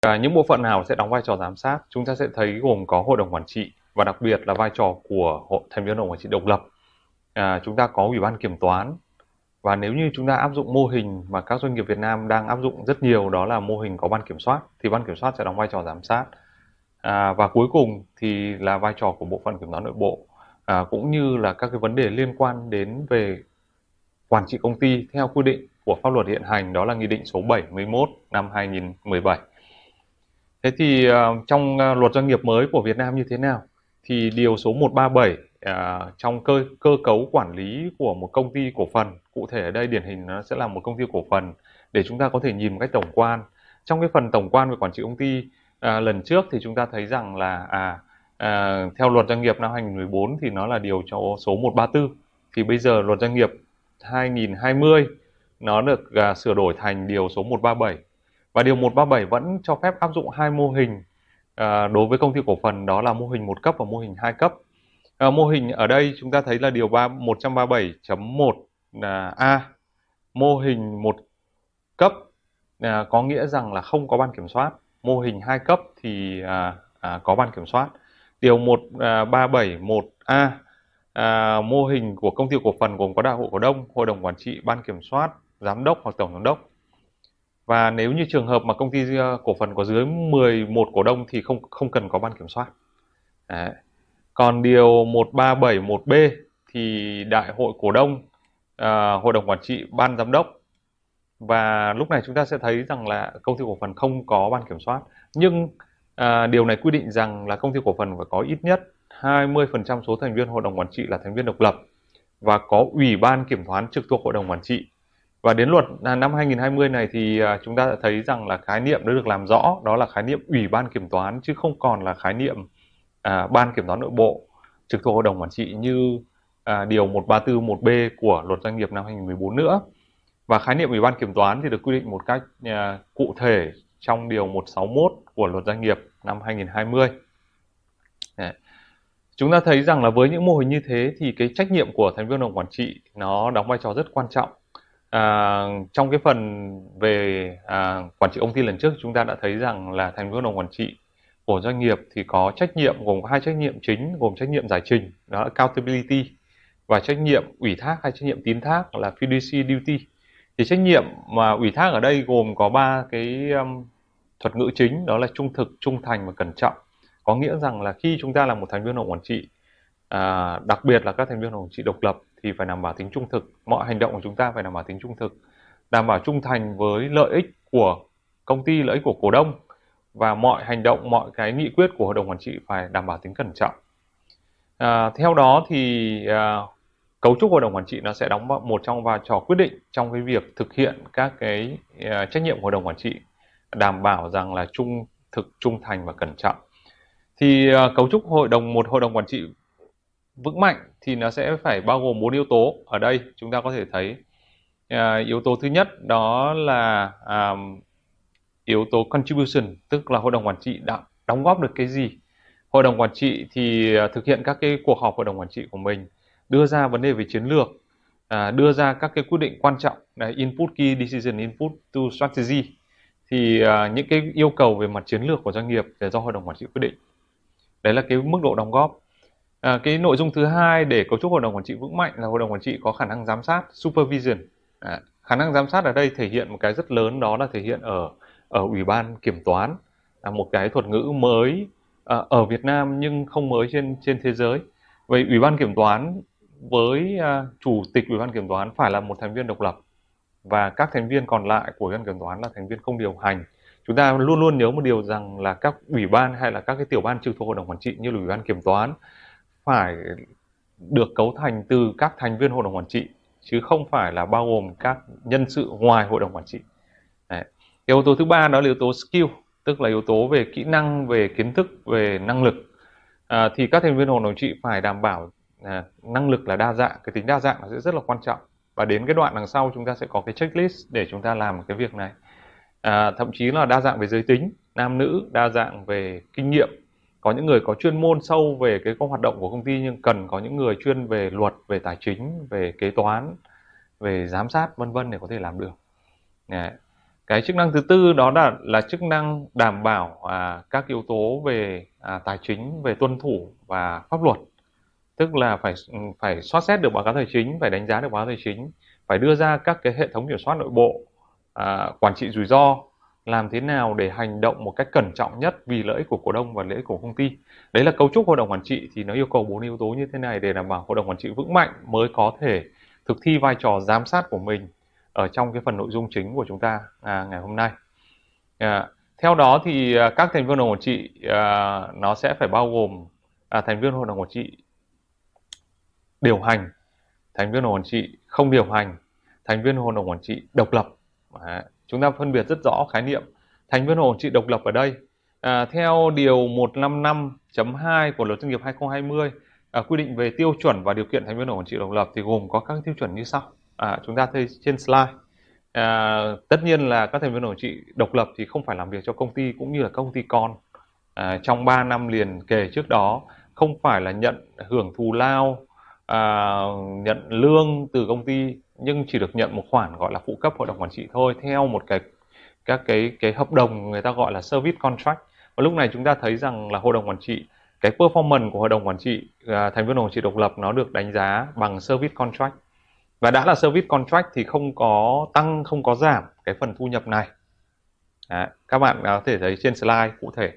à, những bộ phận nào sẽ đóng vai trò giám sát chúng ta sẽ thấy gồm có hội đồng quản trị và đặc biệt là vai trò của hội thành viên hội đồng quản trị độc lập. À, chúng ta có ủy ban kiểm toán. Và nếu như chúng ta áp dụng mô hình mà các doanh nghiệp Việt Nam đang áp dụng rất nhiều đó là mô hình có ban kiểm soát thì ban kiểm soát sẽ đóng vai trò giám sát. À, và cuối cùng thì là vai trò của bộ phận kiểm toán nội bộ. À, cũng như là các cái vấn đề liên quan đến về quản trị công ty theo quy định của pháp luật hiện hành đó là nghị định số 71 năm 2017 thế thì uh, trong uh, luật doanh nghiệp mới của Việt Nam như thế nào? Thì điều số 137 à, ờ, trong cơ cơ cấu quản lý của một công ty cổ phần cụ thể ở đây điển hình nó sẽ là một công ty cổ phần để chúng ta có thể nhìn một cách tổng quan. Trong cái phần tổng quan về quản trị công ty à, lần trước thì chúng ta thấy rằng là à, à theo luật doanh nghiệp năm 2014 thì nó là điều cho số 134 thì bây giờ luật doanh nghiệp 2020 nó được à, sửa đổi thành điều số 137 và điều 137 vẫn cho phép áp dụng hai mô hình à, đối với công ty cổ phần đó là mô hình một cấp và mô hình hai cấp À, mô hình ở đây chúng ta thấy là điều 3 137.1 là A. Mô hình một cấp à, có nghĩa rằng là không có ban kiểm soát. Mô hình hai cấp thì à, à, có ban kiểm soát. Điều 1371A à, à, mô hình của công ty cổ phần gồm có đại hội cổ đông, hội đồng quản trị, ban kiểm soát, giám đốc hoặc tổng giám đốc. Và nếu như trường hợp mà công ty ờ, cổ phần có dưới 11 cổ đông thì không không cần có ban kiểm soát. Đấy. Còn điều 1371B thì đại hội cổ đông, à, hội đồng quản trị, ban giám đốc và lúc này chúng ta sẽ thấy rằng là công ty cổ phần không có ban kiểm soát. Nhưng à, điều này quy định rằng là công ty cổ phần phải có ít nhất 20% số thành viên hội đồng quản trị là thành viên độc lập và có ủy ban kiểm toán trực thuộc hội đồng quản trị. Và đến luật à, năm 2020 này thì à, chúng ta đã thấy rằng là khái niệm đã được làm rõ, đó là khái niệm ủy ban kiểm toán chứ không còn là khái niệm à, ban kiểm toán nội bộ trực thuộc hội đồng quản trị như à, điều 1341B của luật doanh nghiệp năm 2014 nữa. Và khái niệm ủy ban kiểm toán thì được quy định một cách à, cụ thể trong điều 161 của luật doanh nghiệp năm 2020. Đấy. Chúng ta thấy rằng là với những mô hình như thế thì cái trách nhiệm của thành viên hội đồng quản trị nó đóng vai trò rất quan trọng. À, trong cái phần về à, quản trị công ty lần trước chúng ta đã thấy rằng là thành viên hội đồng quản trị của doanh nghiệp thì có trách nhiệm gồm có hai trách nhiệm chính gồm trách nhiệm giải trình đó là accountability và trách nhiệm ủy thác hay trách nhiệm tín thác là fiduciary duty. Thì trách nhiệm mà ủy thác ở đây gồm có ba cái um, thuật ngữ chính đó là trung thực trung thành và cẩn trọng. Có nghĩa rằng là khi chúng ta là một thành viên hội quản trị à, đặc biệt là các thành viên hội quản trị độc lập thì phải đảm bảo tính trung thực. Mọi hành động của chúng ta phải đảm bảo tính trung thực đảm bảo trung thành với lợi ích của công ty lợi ích của cổ đông và mọi hành động mọi cái nghị quyết của hội đồng quản trị phải đảm bảo tính cẩn trọng. À, theo đó thì à, cấu trúc hội đồng quản trị nó sẽ đóng một trong vai trò quyết định trong cái việc thực hiện các cái à, trách nhiệm của hội đồng quản trị đảm bảo rằng là trung thực trung thành và cẩn trọng. Thì à, cấu trúc hội đồng một hội đồng quản trị vững mạnh thì nó sẽ phải bao gồm bốn yếu tố ở đây chúng ta có thể thấy. À, yếu tố thứ nhất đó là à, yếu tố contribution tức là hội đồng quản trị đã đóng góp được cái gì. Hội đồng quản trị thì à, thực hiện các cái cuộc họp hội đồng quản trị của mình đưa ra vấn đề về chiến lược à, đưa ra các cái quyết định quan trọng là input key decision input to strategy. Thì à, những cái yêu cầu về mặt chiến lược của doanh nghiệp để do hội đồng quản trị quyết định. Đấy là cái mức độ đóng góp à, cái nội dung thứ hai để cấu trúc hội đồng quản trị vững mạnh là hội đồng quản trị có khả năng giám sát supervision à, khả năng giám sát ở đây thể hiện một cái rất lớn đó là thể hiện ở ở ủy ban kiểm toán là một cái thuật ngữ mới à, ở Việt Nam nhưng không mới trên trên thế giới. Vậy ủy ban kiểm toán với à, chủ tịch ủy ban kiểm toán phải là một thành viên độc lập và các thành viên còn lại của ủy ban kiểm toán là thành viên không điều hành. Chúng ta luôn luôn nhớ một điều rằng là các ủy ban hay là các cái tiểu ban trực thuộc hội đồng quản trị như là ủy ban kiểm toán phải được cấu thành từ các thành viên hội đồng quản trị chứ không phải là bao gồm các nhân sự ngoài hội đồng quản trị. Đấy. Yếu tố thứ ba đó là yếu tố skill tức là yếu tố về kỹ năng về kiến thức về năng lực. À, thì các thành viên hội đồng trị phải đảm bảo à, năng lực là đa dạng cái tính đa dạng nó sẽ rất là quan trọng. Và đến cái đoạn đằng sau chúng ta sẽ có cái checklist để chúng ta làm cái việc này. À, thậm chí là đa dạng về giới tính nam nữ đa dạng về kinh nghiệm có những người có chuyên môn sâu về cái công hoạt động của công ty nhưng cần có những người chuyên về luật về tài chính về kế toán về giám sát vân vân để có thể làm được. Đấy cái chức năng thứ tư đó là là chức năng đảm bảo à, các yếu tố về à, tài chính về tuân thủ và pháp luật. Tức là phải ừ, phải soát xét được báo cáo tài chính phải đánh giá được báo cáo tài chính phải đưa ra các cái hệ thống kiểm soát nội bộ à, quản trị rủi ro làm thế nào để hành động một cách cẩn trọng nhất vì lợi ích của cổ đông và lợi ích của công ty? Đấy là cấu trúc hội đồng quản trị thì nó yêu cầu bốn yếu tố như thế này để đảm bảo hội đồng quản trị vững mạnh mới có thể thực thi vai trò giám sát của mình ở trong cái phần nội dung chính của chúng ta à, ngày hôm nay. À, theo đó thì à, các thành viên hội đồng quản trị à, nó sẽ phải bao gồm à, thành viên hội đồng quản trị điều hành thành viên hội đồng quản trị không điều hành thành viên hội đồng quản trị độc lập. À, chúng ta phân biệt rất rõ khái niệm. Thành viên hội đồng trị độc lập ở đây. À, theo điều 155.2 của luật doanh nghiệp 2020 à, quy định về tiêu chuẩn và điều kiện thành viên hội đồng trị độc lập thì gồm có các tiêu chuẩn như sau. À, chúng ta thấy trên slide. À, tất nhiên là các thành viên hội đồng trị độc lập thì không phải làm việc cho công ty cũng như là công ty con. À, trong 3 năm liền kể trước đó không phải là nhận hưởng thù lao à, nhận lương từ công ty nhưng chỉ được nhận một khoản gọi là phụ cấp hội đồng quản trị thôi theo một cái các cái cái hợp đồng người ta gọi là service contract. Và lúc này chúng ta thấy rằng là hội đồng quản trị cái performance của hội đồng quản trị à, thành viên hội đồng quản trị độc lập nó được đánh giá bằng service contract. Và đã là service contract thì không có tăng không có giảm cái phần thu nhập này. Đấy, các bạn à, có thể thấy trên slide cụ thể.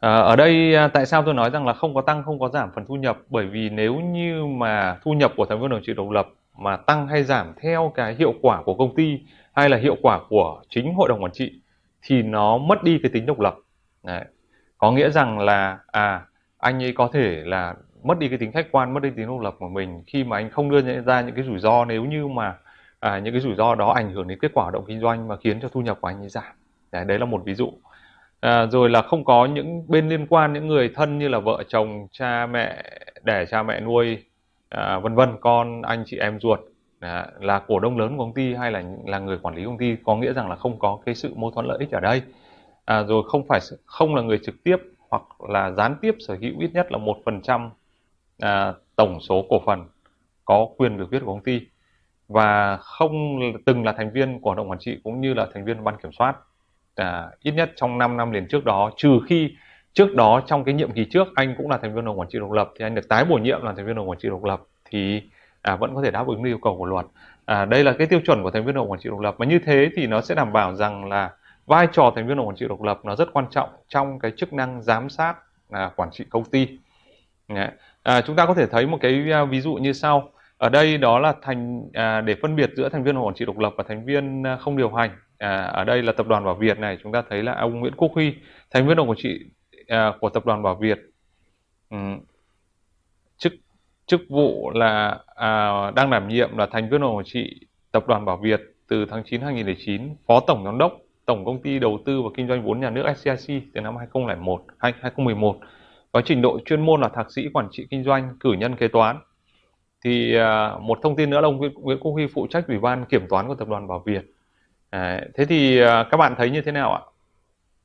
À, ở đây à, tại sao tôi nói rằng là không có tăng không có giảm phần thu nhập? Bởi vì nếu như mà thu nhập của thành viên hội đồng trị độc lập mà tăng hay giảm theo cái hiệu quả của công ty hay là hiệu quả của chính hội đồng quản trị thì nó mất đi cái tính độc lập. Đấy. có nghĩa rằng là à anh ấy có thể là mất đi cái tính khách quan mất đi tính độc lập của mình khi mà anh không đưa ra những cái rủi ro nếu như mà à, những cái rủi ro đó ảnh hưởng đến kết quả hoạt động kinh doanh mà khiến cho thu nhập của anh ấy giảm. Đấy, đấy là một ví dụ. À, rồi là không có những bên liên quan những người thân như là vợ chồng cha mẹ đẻ cha mẹ nuôi à, vân vân con anh chị em ruột. À, là cổ đông lớn của công ty hay là là người quản lý công ty có nghĩa rằng là không có cái sự mâu thuẫn lợi ích ở đây. À, rồi không phải không là người trực tiếp hoặc là gián tiếp sở hữu ít nhất là một phần trăm à, tổng số cổ phần có quyền biểu quyết của công ty. Và không từng là thành viên của hội đồng quản trị cũng như là thành viên ban kiểm soát. À, ít nhất trong 5 năm liền trước đó trừ khi trước đó trong cái nhiệm kỳ trước anh cũng là thành viên hội đồng quản trị độc lập thì anh được tái bổ nhiệm là thành viên hội đồng quản trị độc lập thì à, vẫn có thể đáp ứng được yêu cầu của luật à, đây là cái tiêu chuẩn của thành viên hội đồng quản trị độc lập mà như thế thì nó sẽ đảm bảo rằng là vai trò thành viên hội đồng quản trị độc lập nó rất quan trọng trong cái chức năng giám sát à, quản trị công ty À, chúng ta có thể thấy một cái à, ví dụ như sau. Ở đây đó là thành à, để phân biệt giữa thành viên hội quản trị độc lập và thành viên à, không điều hành. À, ở đây là tập đoàn Bảo Việt này, chúng ta thấy là ông Nguyễn Quốc Huy, thành viên hội quản trị À, của tập đoàn Bảo Việt. Ừ. Chức chức vụ là à, đang đảm nhiệm là thành viên hội trị tập đoàn Bảo Việt từ tháng 9 2009, phó tổng giám đốc Tổng công ty đầu tư và kinh doanh vốn nhà nước SCIC từ năm 2001 2011 có trình độ chuyên môn là thạc sĩ quản trị kinh doanh cử nhân kế toán. Thì uh, một thông tin nữa là ông Nguyễn Quốc Huy phụ trách ủy ban kiểm toán của tập đoàn Bảo Việt. À, thế thì uh, các bạn thấy như thế nào ạ?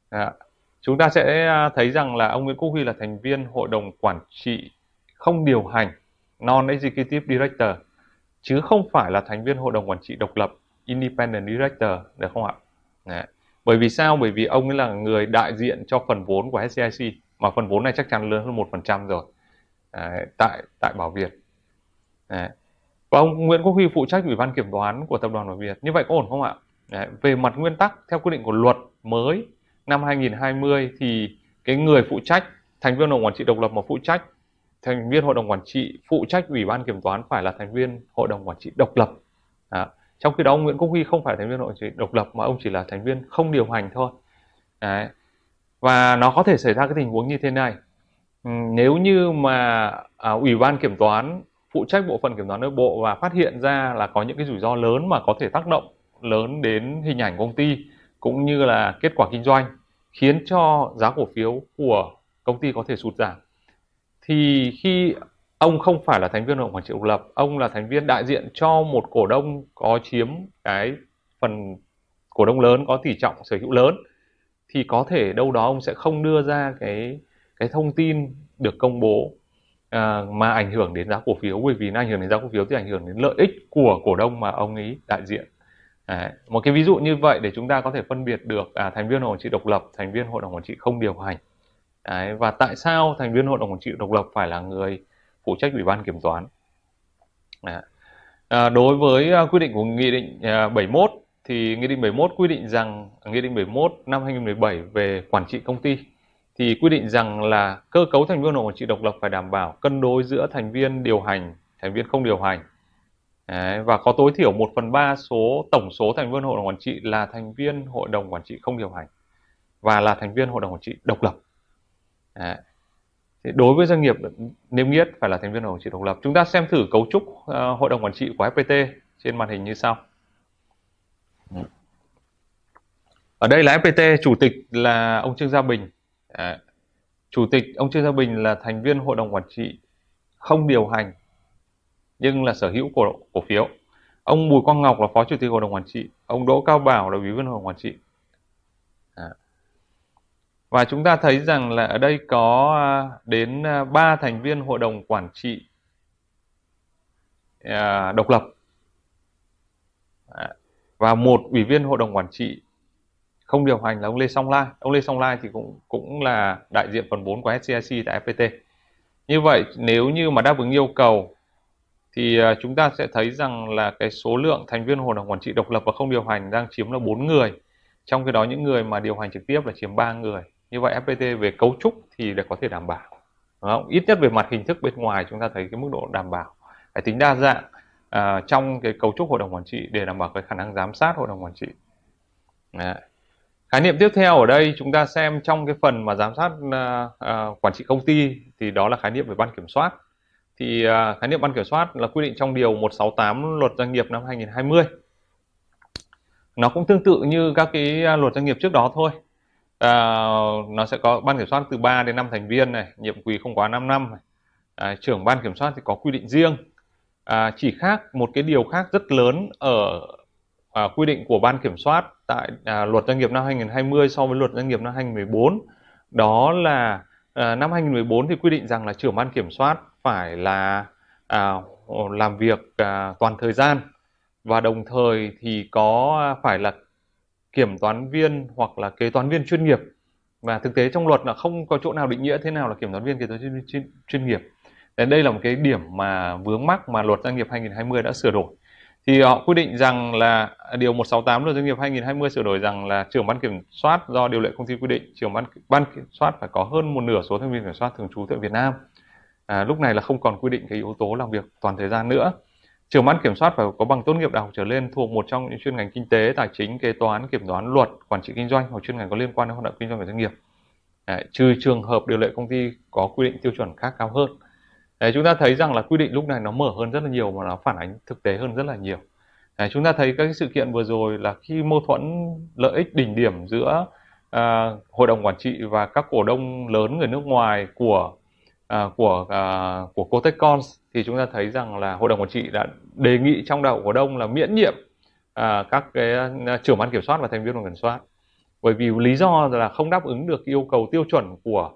À, chúng ta sẽ à, thấy rằng là ông Nguyễn Quốc Huy là thành viên hội đồng quản trị không điều hành non executive director chứ không phải là thành viên hội đồng quản trị độc lập independent director được không ạ Đấy. bởi vì sao bởi vì ông ấy là người đại diện cho phần vốn của SCIC mà phần vốn này chắc chắn lớn hơn một phần trăm rồi Đấy, tại tại Bảo Việt Đấy. và ông Nguyễn Quốc Huy phụ trách ủy ban kiểm toán của tập đoàn Bảo Việt như vậy có ổn không ạ Đấy. về mặt nguyên tắc theo quy định của luật mới năm 2020 thì cái người phụ trách thành viên hội đồng quản trị độc lập mà phụ trách thành viên hội đồng quản trị phụ trách ủy ban kiểm toán phải là thành viên hội đồng quản trị độc lập. À, trong khi đó ông Nguyễn Quốc Huy không phải thành viên hội đồng quản trị độc lập mà ông chỉ là thành viên không điều hành thôi. Đấy. Và nó có thể xảy ra cái tình huống như thế này. Ừ, nếu như mà à, ủy ban kiểm toán phụ trách bộ phận kiểm toán nội bộ và phát hiện ra là có những cái rủi ro lớn mà có thể tác động lớn đến hình ảnh công ty cũng như là kết quả kinh doanh khiến cho giá cổ phiếu của công ty có thể sụt giảm. Thì khi ông không phải là thành viên hội đồng quản trị độc lập ông là thành viên đại diện cho một cổ đông có chiếm cái phần cổ đông lớn có tỷ trọng sở hữu lớn thì có thể đâu đó ông sẽ không đưa ra cái cái thông tin được công bố à, mà ảnh hưởng đến giá cổ phiếu. Bởi vì nó ảnh hưởng đến giá cổ phiếu thì ảnh hưởng đến lợi ích của cổ đông mà ông ấy đại diện. Đấy. một cái ví dụ như vậy để chúng ta có thể phân biệt được à, thành viên hội đồng quản trị độc lập thành viên hội đồng quản trị không điều hành Đấy. và tại sao thành viên hội đồng quản trị độc lập phải là người phụ trách ủy ban kiểm toán Đấy. À, đối với à, quy định của nghị định à, 71 thì nghị định 71 quy định rằng nghị định 71 năm 2017 về quản trị công ty thì quy định rằng là cơ cấu thành viên hội đồng quản trị độc lập phải đảm bảo cân đối giữa thành viên điều hành, thành viên không điều hành Đấy, và có tối thiểu 1 phần 3 số tổng số thành viên hội đồng quản trị là thành viên hội đồng quản trị không điều hành và là thành viên hội đồng quản trị độc lập. Đấy. Thì đối với doanh nghiệp niêm yết phải là thành viên hội đồng quản trị độc lập. Chúng ta xem thử cấu trúc uh, hội đồng quản trị của FPT trên màn hình như sau. Ở đây là FPT, chủ tịch là ông Trương Gia Bình. Đấy. Chủ tịch ông Trương Gia Bình là thành viên hội đồng quản trị không điều hành nhưng là sở hữu cổ cổ phiếu. Ông Bùi Quang Ngọc là phó chủ tịch hội đồng quản trị, ông Đỗ Cao Bảo là ủy viên hội đồng quản trị. À. Và chúng ta thấy rằng là ở đây có à, đến à, 3 thành viên hội đồng quản trị à, độc lập dạ. và một ủy viên hội đồng quản trị không điều hành là ông Lê Song Lai. Ông Lê Song Lai thì cũng cũng là đại diện phần vốn của SCIC tại FPT. Như vậy nếu như mà đáp ứng yêu cầu thì à, chúng ta sẽ thấy rằng là cái số lượng thành viên hội đồng quản trị độc lập và không điều hành đang chiếm là 4 người. Trong khi đó những người mà điều hành trực tiếp là chiếm 3 người. Như vậy FPT về cấu trúc thì để có thể đảm bảo. Đúng không? Ít nhất về mặt hình thức bên ngoài chúng ta thấy cái mức độ đảm bảo. Cái tính đa dạng uh, trong cái cấu trúc hội đồng quản trị để đảm bảo cái khả năng giám sát hội đồng quản trị. Đấy. Khái niệm tiếp theo ở đây chúng ta xem trong cái phần mà giám sát uh, uh, quản trị công ty thì đó là khái niệm về ban kiểm soát thì à, khái niệm ban kiểm soát là quy định trong điều 168 luật doanh nghiệp năm 2020 nó cũng tương tự như các cái à, luật doanh nghiệp trước đó thôi. À, nó sẽ có ban kiểm soát từ 3 đến 5 thành viên này nhiệm kỳ không quá 5 năm này. À, trưởng ban kiểm soát thì có quy định riêng. À, chỉ khác một cái điều khác rất lớn ở à, quy định của ban kiểm soát tại à, luật doanh nghiệp năm 2020 so với luật doanh nghiệp năm 2014 đó là à, năm 2014 thì quy định rằng là trưởng ban kiểm soát phải là à, ờ, làm việc à, toàn thời gian và đồng thời thì có phải là kiểm toán viên hoặc là kế toán viên chuyên nghiệp. Và thực tế trong luật là không có chỗ nào định nghĩa thế nào là kiểm toán viên kế toán viên chuyên, chuyên nghiệp. Đến đây là một cái điểm mà vướng mắc mà luật doanh nghiệp 2020 đã sửa đổi. Thì họ quy định rằng là à, điều 168 luật doanh nghiệp 2020 sửa đổi rằng là trưởng ban kiểm soát do điều lệ công ty quy định trưởng ban ban kiểm soát phải có hơn một nửa số thành viên kiểm soát thường trú tại Việt Nam à, lúc này là không còn quy định cái yếu tố làm việc toàn thời gian nữa. Trưởng ban kiểm soát phải có bằng tốt nghiệp đại học trở lên thuộc một trong những chuyên ngành kinh tế tài chính kế toán kiểm toán luật quản trị kinh doanh hoặc chuyên ngành có liên quan đến hoạt động kinh doanh của doanh nghiệp. Đấy, trừ trường hợp điều lệ công ty có quy định tiêu chuẩn khác cao hơn. Đấy, chúng ta thấy rằng là quy định lúc này nó mở hơn rất là nhiều mà nó phản ánh thực tế hơn rất là nhiều. Đấy, chúng ta thấy các sự kiện vừa rồi là khi mâu thuẫn lợi ích đỉnh điểm giữa à, hội đồng quản trị và các cổ đông lớn người nước ngoài của à, của à, của Cotecons thì chúng ta thấy rằng là hội đồng quản trị đã đề nghị trong đầu cổ đông là miễn nhiệm à, các cái à, trưởng ban kiểm soát và thành viên đoàn kiểm soát. Bởi vì lý do là không đáp ứng được yêu cầu tiêu chuẩn của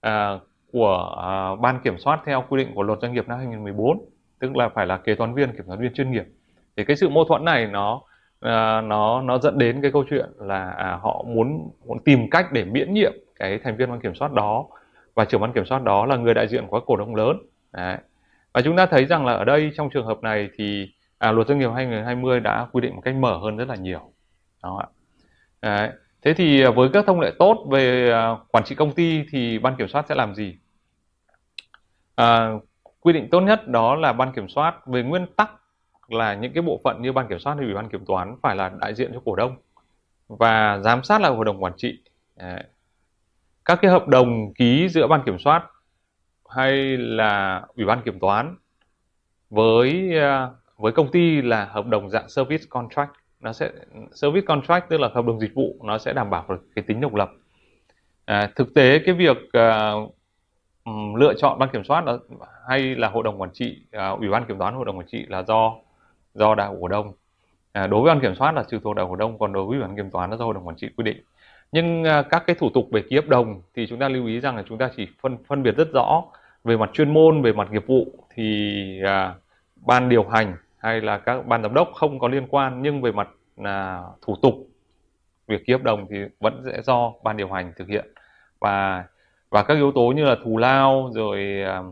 à, của à, ban kiểm soát theo quy định của luật doanh nghiệp năm 2014 tức là phải là kế toán viên kiểm toán viên chuyên nghiệp. Thì cái sự mâu thuẫn này nó à, nó nó dẫn đến cái câu chuyện là à, họ muốn muốn tìm cách để miễn nhiệm cái thành viên ban kiểm soát đó và trưởng ban kiểm soát đó là người đại diện của các cổ đông lớn. Đấy. và chúng ta thấy rằng là ở đây trong trường hợp này thì à, luật doanh nghiệp 2020 đã quy định một cách mở hơn rất là nhiều. Đó ạ. Đấy. thế thì à, với các thông lệ tốt về à, quản trị công ty thì ban kiểm soát sẽ làm gì? À, quy định tốt nhất đó là ban kiểm soát về nguyên tắc là những cái bộ phận như ban kiểm soát hay ủy ban kiểm toán phải là đại diện cho cổ đông và giám sát là hội đồng quản trị. Đấy các cái hợp đồng ký giữa ban kiểm soát hay là ủy ban kiểm toán với à, với công ty là hợp đồng dạng service contract. Nó sẽ service contract tức là hợp đồng dịch vụ nó sẽ đảm bảo được cái tính độc lập. À, thực tế cái việc à, lựa chọn ban kiểm soát đó, hay là hội đồng quản trị à, ủy ban kiểm toán hội đồng quản trị là do do đại cổ đông à, đối với ban kiểm soát là trừ thuộc đại cổ đông còn đối với ủy ban kiểm toán là do hội đồng quản trị quy định nhưng à, các cái thủ tục về ký hợp đồng thì chúng ta lưu ý rằng là chúng ta chỉ phân phân biệt rất rõ về mặt chuyên môn về mặt nghiệp vụ thì à, ban điều hành hay là các ban giám đốc không có liên quan. Nhưng về mặt là thủ tục việc ký hợp đồng thì vẫn sẽ do ban điều hành thực hiện. Và và các yếu tố như là thù lao rồi à,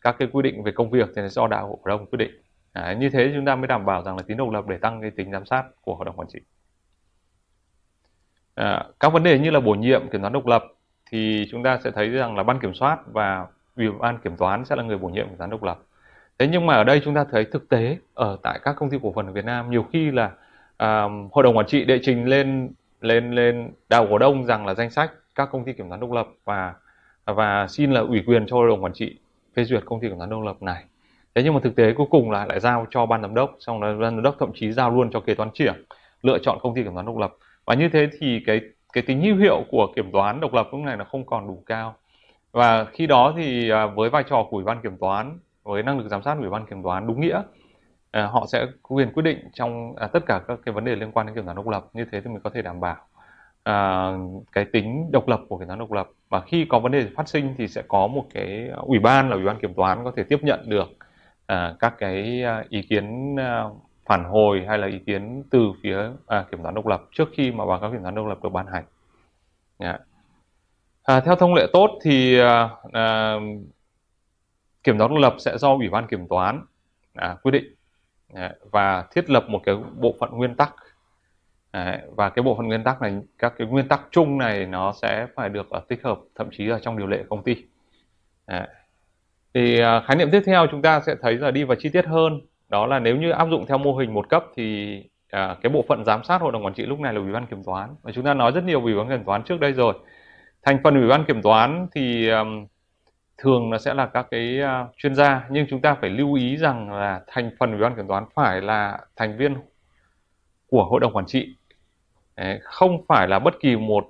các cái quy định về công việc thì do đại hội cổ đông quyết định. À, như thế chúng ta mới đảm bảo rằng là tính độc lập để tăng cái tính giám sát của hội đồng quản trị à, các vấn đề như là bổ nhiệm kiểm toán độc lập thì chúng ta sẽ thấy rằng là ban kiểm soát và ủy ban kiểm toán sẽ là người bổ nhiệm kiểm toán độc lập. Thế nhưng mà ở đây chúng ta thấy thực tế ở tại các công ty cổ phần ở Việt Nam nhiều khi là à, hội đồng quản trị đệ trình lên lên lên đào cổ đông rằng là danh sách các công ty kiểm toán độc lập và và xin là ủy quyền cho hội đồng quản trị phê duyệt công ty kiểm toán độc lập này. Thế nhưng mà thực tế cuối cùng là lại giao cho ban giám đốc xong rồi ban giám đốc thậm chí giao luôn cho kế toán trưởng lựa chọn công ty kiểm toán độc lập và như thế thì cái cái tính hữu hiệu của kiểm toán độc lập lúc này là không còn đủ cao. Và khi đó thì à, với vai trò của ủy ban kiểm toán với năng lực giám sát của ủy ban kiểm toán đúng nghĩa à, họ sẽ quyền quyết định trong à, tất cả các cái vấn đề liên quan đến kiểm toán độc lập. Như thế thì mình có thể đảm bảo à, cái tính độc lập của kiểm toán độc lập. Và khi có vấn đề phát sinh thì sẽ có một cái ủy ban là ủy ban kiểm toán có thể tiếp nhận được à, các cái à, ý kiến à, phản hồi hay là ý kiến từ phía à, kiểm toán độc lập trước khi mà báo cáo kiểm toán độc lập được ban hành. Yeah. À, theo thông lệ tốt thì à, à, kiểm toán độc lập sẽ do ủy ban kiểm toán à, quyết định à, và thiết lập một cái bộ phận nguyên tắc à, và cái bộ phận nguyên tắc này các cái nguyên tắc chung này nó sẽ phải được uh, tích hợp thậm chí là trong điều lệ công ty à. thì à, khái niệm tiếp theo chúng ta sẽ thấy là đi vào chi tiết hơn đó là nếu như áp dụng theo mô hình một cấp thì à, cái bộ phận giám sát hội đồng quản trị lúc này là ủy ban kiểm toán. Và chúng ta nói rất nhiều về ủy ban kiểm toán trước đây rồi. Thành phần ủy ban kiểm toán thì um, thường nó sẽ là các cái uh, chuyên gia nhưng chúng ta phải lưu ý rằng là thành phần ủy ban kiểm toán phải là thành viên của hội đồng quản trị. Đấy, không phải là bất kỳ một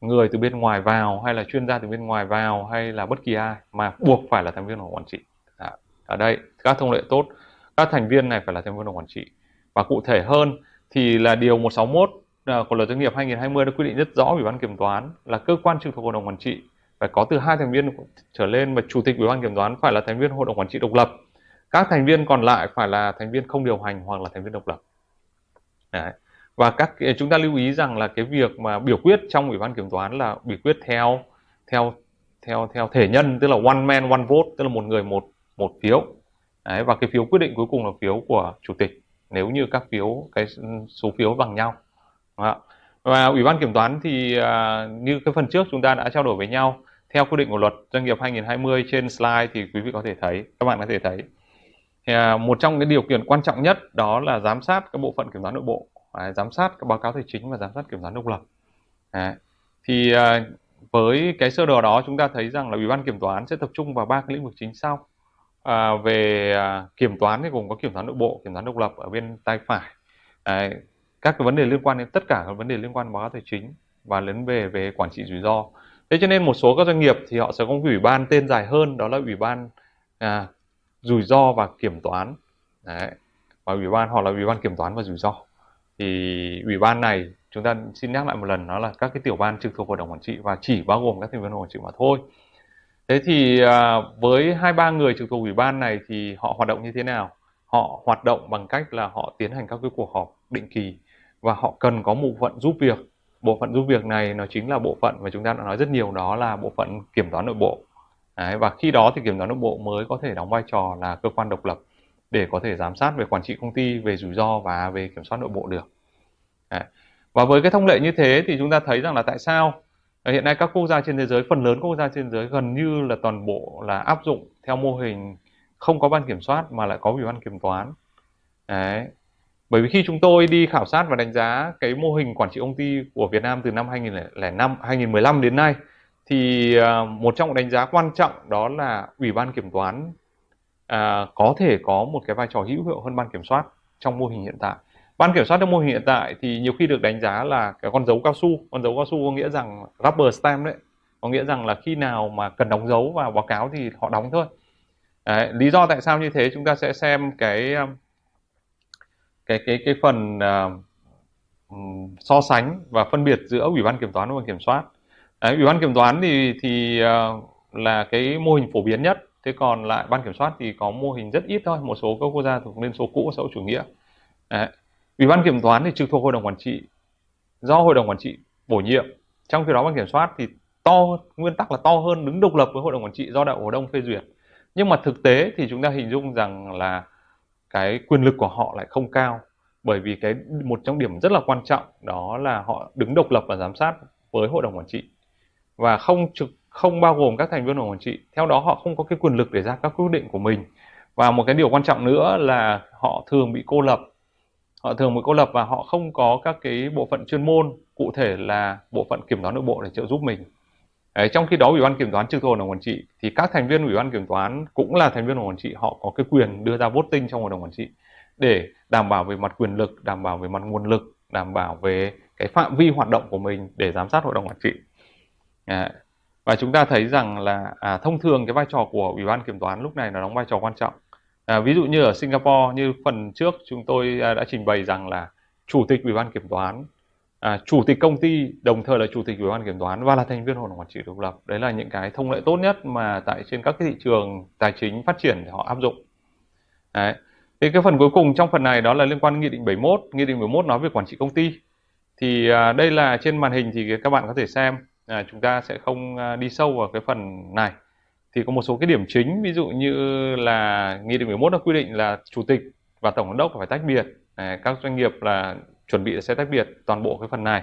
người từ bên ngoài vào hay là chuyên gia từ bên ngoài vào hay là bất kỳ ai mà buộc phải là thành viên của quản trị. À, ở đây các thông lệ tốt các thành viên này phải là thành viên hội đồng quản trị. Và cụ thể hơn thì là điều 161 à, của luật doanh nghiệp 2020 đã quy định rất rõ ủy ban kiểm toán là cơ quan trực thuộc hội đồng quản trị phải có từ hai thành viên trở lên và chủ tịch ủy ban kiểm toán phải là thành viên hội đồng quản trị độc lập. Các thành viên còn lại phải là thành viên không điều hành hoặc là thành viên độc lập. Đấy. và các chúng ta lưu ý rằng là cái việc mà biểu quyết trong ủy ban kiểm toán là biểu quyết theo theo theo theo thể nhân, tức là one man, one vote, tức là một người, một một phiếu. Đấy, và cái phiếu quyết định cuối cùng là phiếu của chủ tịch nếu như các phiếu cái số phiếu bằng nhau. Và ủy ban kiểm toán thì à, như cái phần trước chúng ta đã trao đổi với nhau theo quy định của luật doanh nghiệp 2020 trên slide thì quý vị có thể thấy các bạn có thể thấy thì, à, một trong cái điều kiện quan trọng nhất đó là giám sát các bộ phận kiểm toán nội bộ à, giám sát các báo cáo tài chính và giám sát kiểm toán độc lập. À, thì à, với cái sơ đồ đó chúng ta thấy rằng là ủy ban kiểm toán sẽ tập trung vào ba cái lĩnh vực chính sau à, về à, kiểm toán thì gồm có kiểm toán nội bộ kiểm toán độc lập ở bên tay phải. À, các cái vấn đề liên quan đến tất cả các vấn đề liên quan báo cáo tài chính và lớn về về quản trị rủi ro. Thế cho nên một số các doanh nghiệp thì họ sẽ có một ủy ban tên dài hơn đó là ủy ban à, rủi ro và kiểm toán. Đấy. và ủy ban hoặc là ủy ban kiểm toán và rủi ro. Thì ủy ban này chúng ta xin nhắc lại một lần đó là các cái tiểu ban trực thuộc hội đồng quản trị và chỉ bao gồm các thành viên hội đồng quản trị mà thôi. Thế thì à, với hai ba người trực thuộc ủy ban này thì họ hoạt động như thế nào? Họ hoạt động bằng cách là họ tiến hành các cái cuộc họp định kỳ và họ cần có một bộ phận giúp việc. Bộ phận giúp việc này nó chính là bộ phận mà chúng ta đã nói rất nhiều đó là bộ phận kiểm toán nội bộ. Đấy, và khi đó thì kiểm toán nội bộ mới có thể đóng vai trò là cơ quan độc lập để có thể giám sát về quản trị công ty, về rủi ro và về kiểm soát nội bộ được. Đấy. Và với cái thông lệ như thế thì chúng ta thấy rằng là tại sao Ờ, hiện nay các quốc gia trên thế giới phần lớn quốc gia trên thế giới gần như là toàn bộ là áp dụng theo mô hình không có ban kiểm soát mà lại có ủy ban kiểm toán. Đấy. Bởi vì khi chúng tôi đi khảo sát và đánh giá cái mô hình quản trị công ty của Việt Nam từ năm 2005 2015 đến nay thì ờ, một trong những đánh giá quan trọng đó là ủy ban kiểm toán à, có thể có một cái vai trò hữu hiệu hơn ban kiểm soát trong mô hình hiện tại ban kiểm soát trong mô hình hiện tại thì nhiều khi được đánh giá là cái con dấu cao su. Con dấu cao su có nghĩa rằng rubber stamp đấy. Có nghĩa rằng là khi nào mà cần đóng dấu vào báo cáo thì họ đóng thôi. Đấy, lý do tại sao như thế chúng ta sẽ xem cái cái cái cái phần uh, so sánh và phân biệt giữa ủy ban kiểm toán và ban kiểm soát. Đấy, ủy ban kiểm toán thì thì uh, là cái mô hình phổ biến nhất. Thế còn lại ban kiểm soát thì có mô hình rất ít thôi. Một số các quốc gia thuộc liên xô cũ xã hội chủ nghĩa. Đấy ủy ban kiểm toán thì trực thuộc hội đồng quản trị, do hội đồng quản trị bổ nhiệm. Trong khi đó ban kiểm soát thì to, nguyên tắc là to hơn, đứng độc lập với hội đồng quản trị do đại hội đồng phê duyệt. Nhưng mà thực tế thì chúng ta hình dung rằng là cái quyền lực của họ lại không cao, bởi vì cái một trong điểm rất là quan trọng đó là họ đứng độc lập và giám sát với hội đồng quản trị. Và không trực, không bao gồm các thành viên hội đồng quản trị. Theo đó họ không có cái quyền lực để ra các quyết định của mình. Và một cái điều quan trọng nữa là họ thường bị cô lập họ thường bị cô lập và họ không có các cái bộ phận chuyên môn cụ thể là bộ phận kiểm toán nội bộ để trợ giúp mình. Đấy, trong khi đó ủy ban kiểm toán trực thuộc hội đồng quản trị thì các thành viên ủy ban kiểm toán cũng là thành viên hội đồng quản trị họ có cái quyền đưa ra voting trong hội đồng quản trị để đảm bảo về mặt quyền lực đảm bảo về mặt nguồn lực đảm bảo về cái phạm vi hoạt động của mình để giám sát hội đồng quản trị. À, và chúng ta thấy rằng là à, thông thường cái vai trò của ủy ban kiểm toán lúc này là đóng vai trò quan trọng à, ví dụ như ở Singapore như phần trước chúng tôi à, đã trình bày rằng là chủ tịch ủy ban kiểm toán à, chủ tịch công ty đồng thời là chủ tịch ủy ban kiểm toán và là thành viên hội đồng quản trị độc lập. Đấy là những cái thông lệ tốt nhất mà tại trên các cái thị trường tài chính phát triển thì họ áp dụng. Đấy. thì cái phần cuối cùng trong phần này đó là liên quan đến nghị định 71 nghị định 71 nói về quản trị công ty. Thì à, đây là trên màn hình thì các bạn có thể xem. À, chúng ta sẽ không à, đi sâu vào cái phần này thì có một số cái điểm chính ví dụ như là nghị định 11 đã quy định là chủ tịch và tổng giám đốc phải tách biệt à, các doanh nghiệp là chuẩn bị sẽ tách biệt toàn bộ cái phần này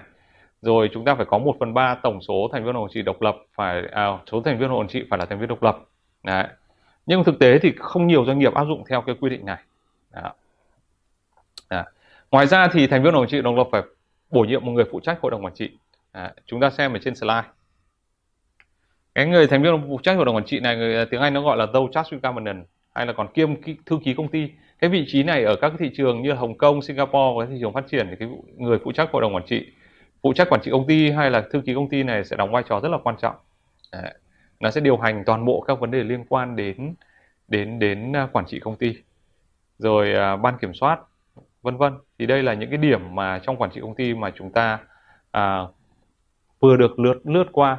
rồi chúng ta phải có 1 phần 3 tổng số thành viên hội đồng trị độc lập phải à, số thành viên hội đồng trị phải là thành viên độc lập Đấy. nhưng thực tế thì không nhiều doanh nghiệp áp dụng theo cái quy định này Đó. Đó. ngoài ra thì thành viên hội đồng trị độc lập phải bổ nhiệm một người phụ trách hội đồng quản trị Đó. chúng ta xem ở trên slide cái người thành viên phụ trách hội đồng quản trị này người à, tiếng Anh nó gọi là those charge governance hay là còn kiêm thư ký công ty. Cái vị trí này ở các thị trường như Hồng Kông, Singapore và thị trường phát triển thì cái người phụ trách hội đồng quản trị phụ trách quản trị công ty hay là thư ký công ty này sẽ đóng vai trò rất là quan trọng. Đấy. nó sẽ điều hành toàn bộ các vấn đề liên quan đến đến đến à, quản trị công ty. Rồi uh, ban kiểm soát vân vân. Thì đây là những cái điểm mà trong quản trị công ty mà chúng ta uh, vừa được lướt lướt qua.